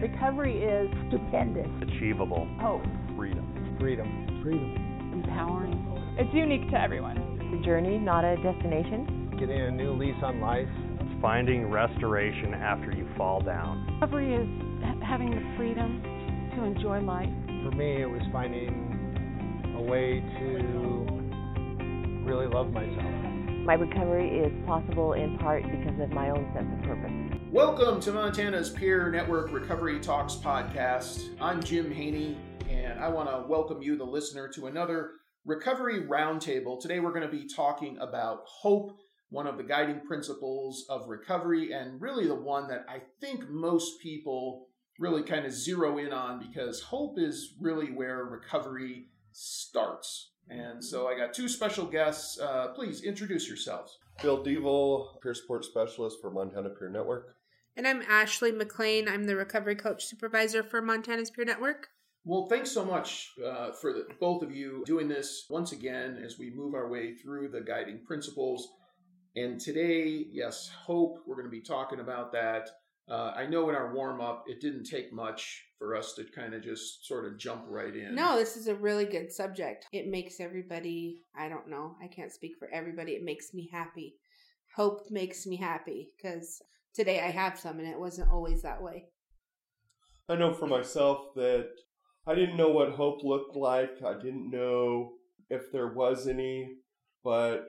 Recovery is stupendous. Achievable. Hope. Freedom. Freedom. Freedom. Empowering. It's unique to everyone. It's a journey, not a destination. Getting a new lease on life. Finding restoration after you fall down. Recovery is having the freedom to enjoy life. For me, it was finding a way to really love myself. My recovery is possible in part because of my own sense of purpose. Welcome to Montana's Peer Network Recovery Talks podcast. I'm Jim Haney, and I want to welcome you, the listener, to another Recovery Roundtable. Today we're going to be talking about hope, one of the guiding principles of recovery, and really the one that I think most people really kind of zero in on because hope is really where recovery starts. And so I got two special guests. Uh, please introduce yourselves. Bill Devil, peer support specialist for Montana Peer Network. And I'm Ashley McLean. I'm the recovery coach supervisor for Montana's Peer Network. Well, thanks so much uh, for the, both of you doing this once again as we move our way through the guiding principles. And today, yes, hope, we're going to be talking about that. Uh, I know in our warm up, it didn't take much for us to kind of just sort of jump right in. No, this is a really good subject. It makes everybody, I don't know, I can't speak for everybody. It makes me happy. Hope makes me happy because today I have some and it wasn't always that way. I know for myself that I didn't know what hope looked like. I didn't know if there was any, but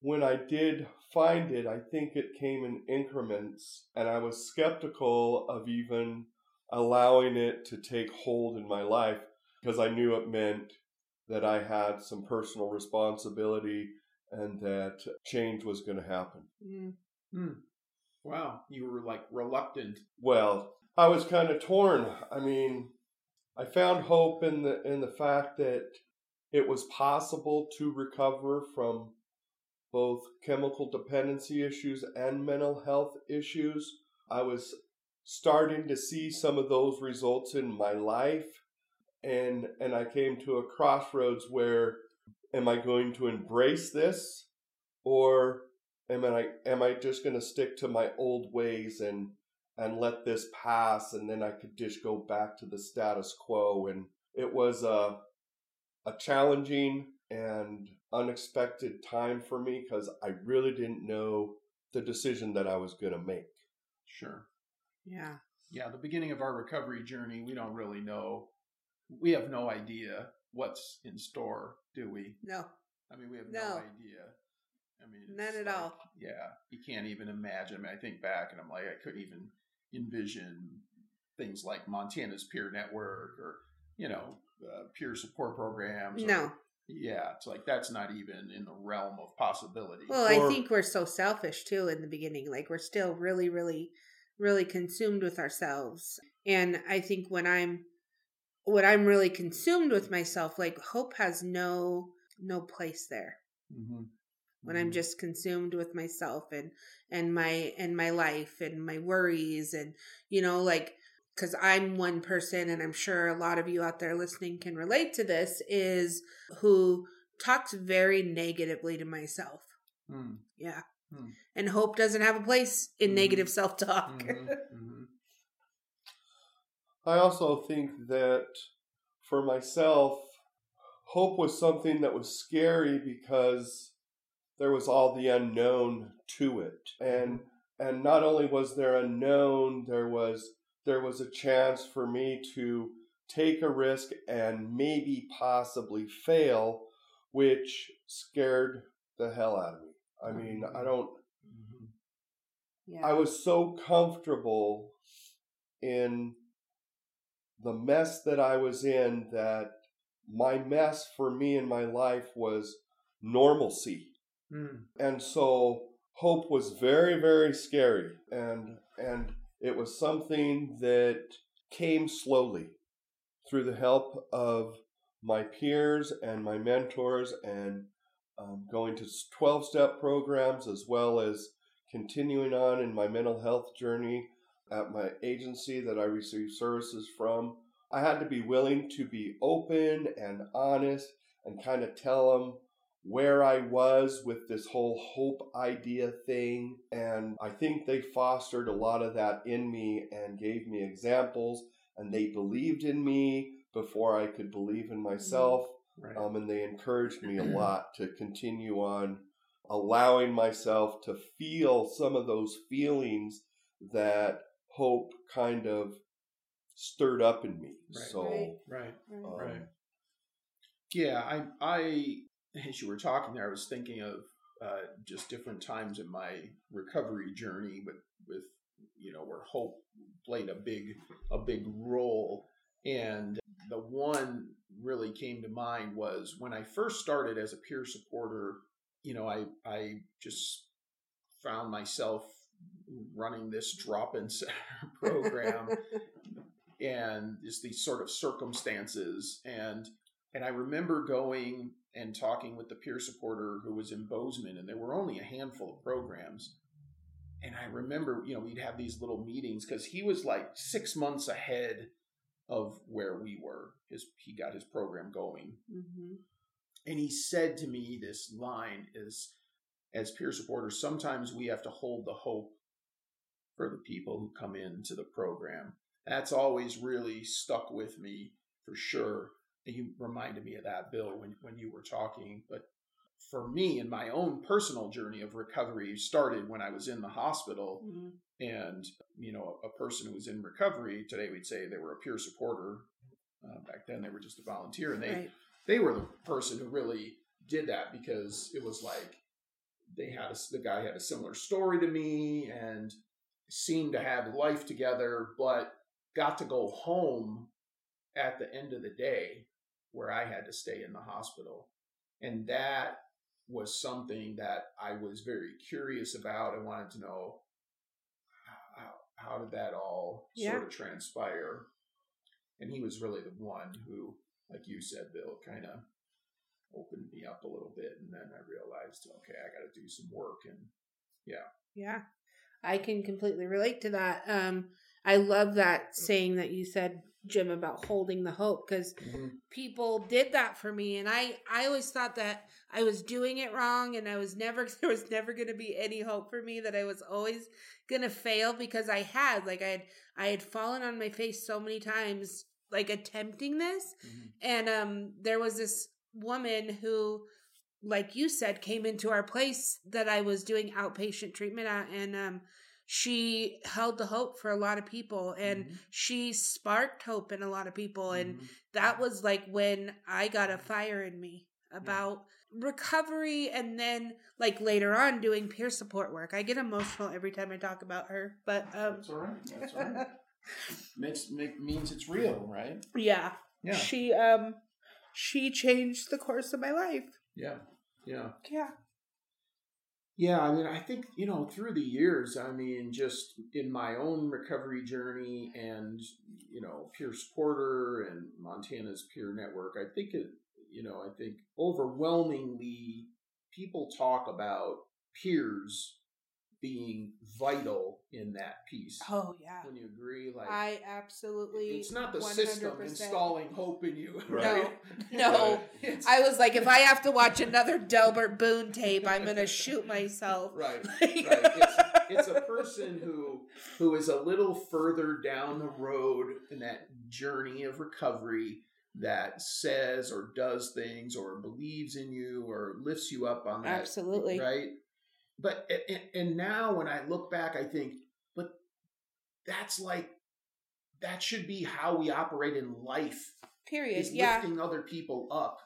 when I did find it, I think it came in increments, and I was skeptical of even allowing it to take hold in my life because I knew it meant that I had some personal responsibility and that change was going to happen. Mm. Mm. Wow, you were like reluctant. Well, I was kind of torn. I mean, I found hope in the in the fact that it was possible to recover from both chemical dependency issues and mental health issues. I was starting to see some of those results in my life and and I came to a crossroads where am I going to embrace this or am I am I just going to stick to my old ways and and let this pass and then I could just go back to the status quo and it was a a challenging and unexpected time for me because I really didn't know the decision that I was going to make. Sure. Yeah. Yeah, the beginning of our recovery journey, we don't really know. We have no idea what's in store, do we? No. I mean, we have no, no idea. I mean, none at like, all. Yeah, you can't even imagine. I mean, I think back and I'm like, I couldn't even envision things like Montana's peer network or, you know, uh, peer support programs. Or, no. Yeah, it's like that's not even in the realm of possibility. Well, or, I think we're so selfish too in the beginning. Like we're still really, really, really consumed with ourselves. And I think when I'm when I'm really consumed with myself, like hope has no no place there. Mm-hmm. When I'm just consumed with myself and and my and my life and my worries and you know like because I'm one person, and I'm sure a lot of you out there listening can relate to this, is who talks very negatively to myself. Mm. Yeah. Mm. And hope doesn't have a place in mm. negative self talk. Mm-hmm. mm-hmm. I also think that for myself, hope was something that was scary because there was all the unknown to it. And and not only was there unknown, there was there was a chance for me to take a risk and maybe possibly fail, which scared the hell out of me. I mean, I don't. Yeah. I was so comfortable in the mess that I was in that my mess for me in my life was normalcy. Mm. And so hope was very, very scary. And, and, it was something that came slowly through the help of my peers and my mentors and um, going to 12 step programs as well as continuing on in my mental health journey at my agency that I receive services from. I had to be willing to be open and honest and kind of tell them where I was with this whole hope idea thing. And I think they fostered a lot of that in me and gave me examples. And they believed in me before I could believe in myself. Right. Um, and they encouraged me a lot to continue on allowing myself to feel some of those feelings that hope kind of stirred up in me. Right. So, Right. right. um, Right. Yeah, I, I, as you were talking there, I was thinking of uh, just different times in my recovery journey, with with you know where hope played a big a big role, and the one really came to mind was when I first started as a peer supporter. You know, I I just found myself running this drop-in center program and just these sort of circumstances and and I remember going and talking with the peer supporter who was in Bozeman, and there were only a handful of programs. And I remember, you know, we'd have these little meetings because he was like six months ahead of where we were. His he got his program going, hmm and he said to me this line is as peer supporters sometimes we have to hold the hope for the people who come into the program that's always really stuck with me for sure and you reminded me of that bill when, when you were talking. But for me in my own personal journey of recovery started when i was in the hospital. Hmm and you know a person who was in recovery today we'd say they were a peer supporter. Uh, back then they were just a volunteer. And they Right. they were the person who really did that because it was like they had a, the guy had a similar story to me and seemed to have life together but got to go home at the end of the day where I had to stay in the hospital and that was something that I was very curious about I wanted to know how, how did that all Yeah. sort of transpire and he was really the one who like you said, Bill, kind of opened me up a little bit, and then I realized, okay, I got to do some work, and Yeah. Yeah. I can completely relate to that. Um, I love that saying that you said, Jim, about holding the hope because people did that for me and I I always thought that I was doing it wrong and I was never there was never going to be any hope for me that I was always going to fail because I had like I had I had fallen on my face so many times like attempting this and um there was this woman who like you said came into our place that I was doing outpatient treatment at and um she held the hope for a lot of people and Mhm. she sparked hope in a lot of people and Mhm. that was like when I got a fire in me about recovery and then like later on doing peer support work. I get emotional every time I talk about her, but um that's all right. That's all right. Makes make, means it's real, right? yeah. Yeah, She um she changed the course of my life. yeah, yeah. Yeah. Yeah, I mean, I think, you know, through the years, I mean, just in my own recovery journey and, you know, peer supporter and Montana's peer network, I think it, you know, I think overwhelmingly people talk about peers being vital in that piece. Oh yeah. When you agree, like, I absolutely it's not the 100%. system installing hope in you, Right. right? No. It's- I was like, if I have to watch another Delbert Boone tape, I'm gonna shoot myself. Right, Like- right. It's, it's a person who who is a little further down the road in that journey of recovery that says or does things or believes in you or lifts you up on that. Absolutely. Right. But and, and now when I look back, I think, but that's like that should be how we operate in life. Period. Is Yeah. lifting other people up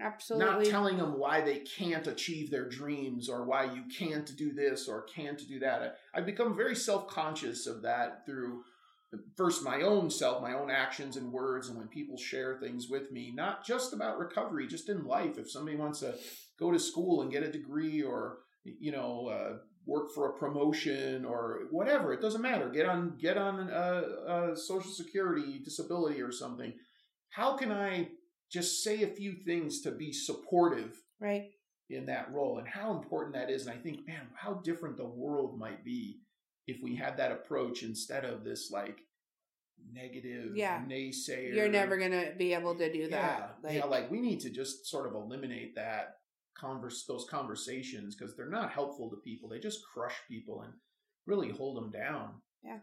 Absolutely. not telling them why they can't achieve their dreams or why you can't do this or can't do that. I, I've become very self conscious of that through first my own self, my own actions and words, and when people share things with me, not just about recovery, just in life. If somebody wants to go to school and get a degree or you know uh, work for a promotion or whatever, it doesn't matter. Get on get on uh, uh, social security, disability, or something. How can I just say a few things to be supportive right. in that role and how important that is. And I think, man, how different the world might be if we had that approach instead of this like negative Yeah. naysayer. You're never gonna be able to do yeah, that. yeah, like we need to just sort of eliminate that converse those conversations because they're not helpful to people. They just crush people and really hold them down. Yeah.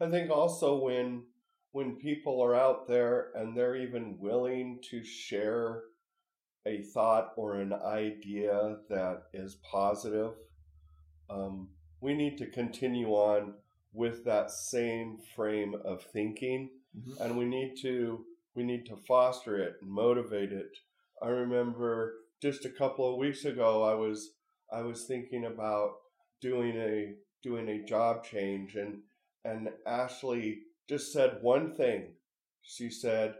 I think also when when people are out there and they're even willing to share a thought or an idea that is positive, um, we need to continue on with that same frame of thinking, Mhm. and we need to we need to foster it and motivate it. I remember just a couple of weeks ago, I was I was thinking about doing a doing a job change, and and Ashley just said one thing. She said,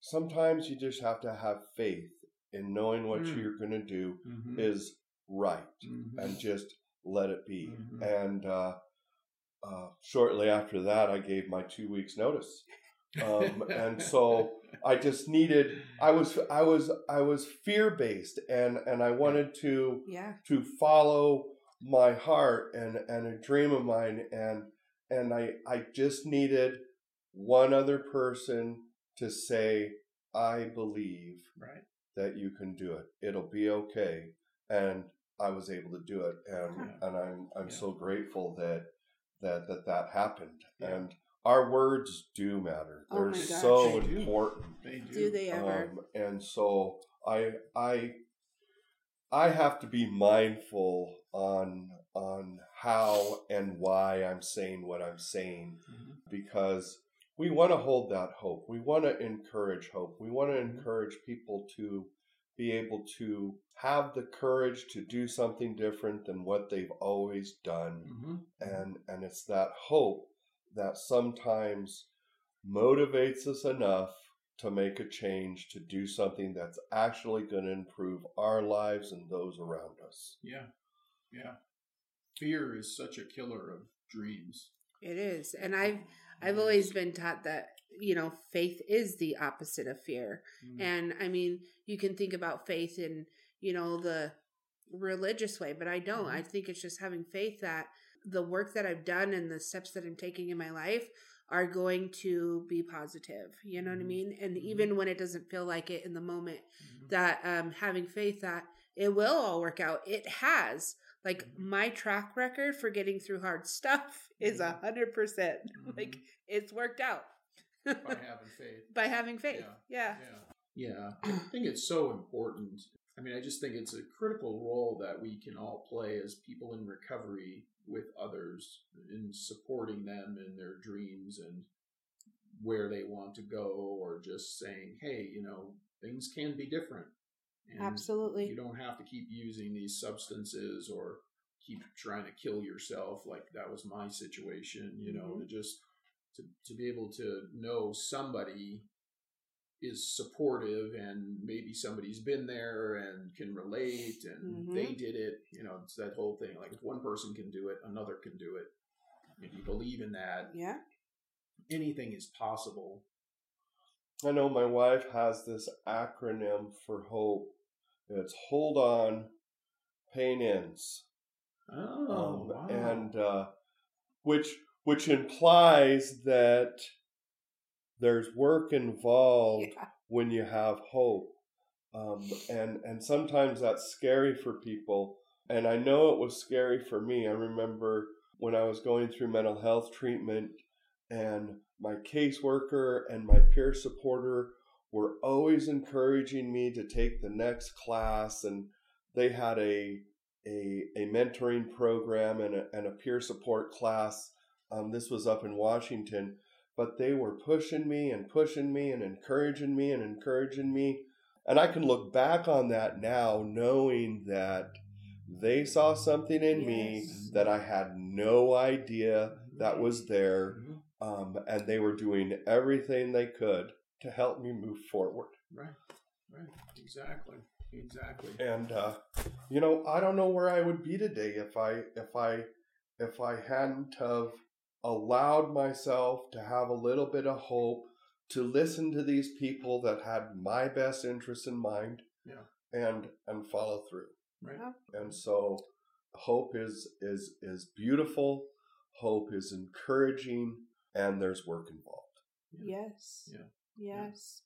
"Sometimes you just have to have faith in knowing what Mm. you're going to do Mhm. is right, Mhm. and just let it be." Mhm. And uh, uh, shortly after that, I gave my two weeks notice, um, and so I just needed. I was I was I was fear based, and and I wanted to Yeah. to follow my heart and and a dream of mine and and I I just needed one other person to say I believe right. that you can do it. It'll be okay. And I was able to do it and Yeah. and I'm I'm Yeah. so grateful that that that that happened. Yeah. And our words do matter. Oh They're my gosh. so They do. important. They do. Do they ever? Um, and so I I I have to be mindful on on how and why I'm saying what I'm saying Mhm. because we want to hold that hope. We want to encourage hope. We want to encourage people to be able to have the courage to do something different than what they've always done Mhm. and and it's that hope that sometimes motivates us enough to make a change to do something that's actually going to improve our lives and those around us. Yeah. Yeah. Fear is such a killer of dreams. It is. And I've I've always been taught that, you know, faith is the opposite of fear. Mm. And I mean, you can think about faith in, you know, the religious way, but I don't. I think it's just having faith that the work that I've done and the steps that I'm taking in my life are going to be positive. You know what I Mhm. mean? And Mhm. even when it doesn't feel like it in the moment, Mhm. that um having faith that it will all work out. It has. Like my track record for getting through hard stuff is a hundred percent. Like it's worked out by having faith. by having faith. Yeah. Yeah. Yeah. Yeah. I think it's so important. I mean, I just think it's a critical role that we can all play as people in recovery with others in supporting them in their dreams and where they want to go, or just saying, hey, you know, things can be different. And Absolutely. You don't have to keep using these substances or keep trying to kill yourself like that was my situation, you know, Mhm. to just to, to be able to know somebody is supportive and maybe somebody's been there and can relate and Mhm. they did it, you know, it's that whole thing. Like if one person can do it, another can do it. If you believe in that, Yeah. anything is possible. I know my wife has this acronym for hope. It's hold on, pain ends. Oh, Um, wow. and uh, which which implies that there's work involved Yeah. when you have hope. Um, and and sometimes that's scary for people. And I know it was scary for me. I remember when I was going through mental health treatment, and my caseworker and my peer supporter were always encouraging me to take the next class, and they had a a, a mentoring program and a, and a peer support class. Um, this was up in Washington, but they were pushing me and pushing me and encouraging me and encouraging me. And I can look back on that now knowing that they saw something in me that I had no idea that was there. Mhm. Um, and they were doing everything they could to help me move forward. Right, right, exactly, exactly. And uh, you know, I don't know where I would be today if I if I if I hadn't have allowed myself to have a little bit of hope to listen to these people that had my best interests in mind Yeah. and and follow through. Right. And so hope is is is beautiful, hope is encouraging, and there's work involved. Yes. Yeah. Yes.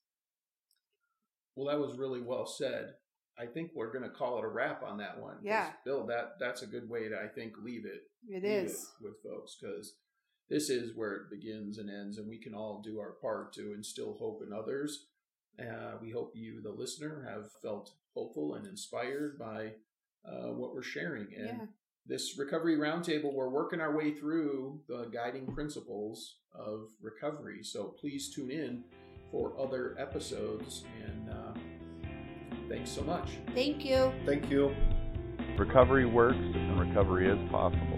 Well, that was really well said. I think we're going to call it a wrap on that one. Yeah. Bill, that that's a good way to I think leave it. It leave is. with folks because this is where it begins and ends, and we can all do our part to instill hope in others. Uh, we hope you, the listener, have felt hopeful and inspired by uh, what we're sharing. And Yeah. this recovery roundtable, we're working our way through the guiding principles of recovery. So please tune in for other episodes. And uh, thanks so much. Thank you. Thank you. Recovery works and recovery is possible.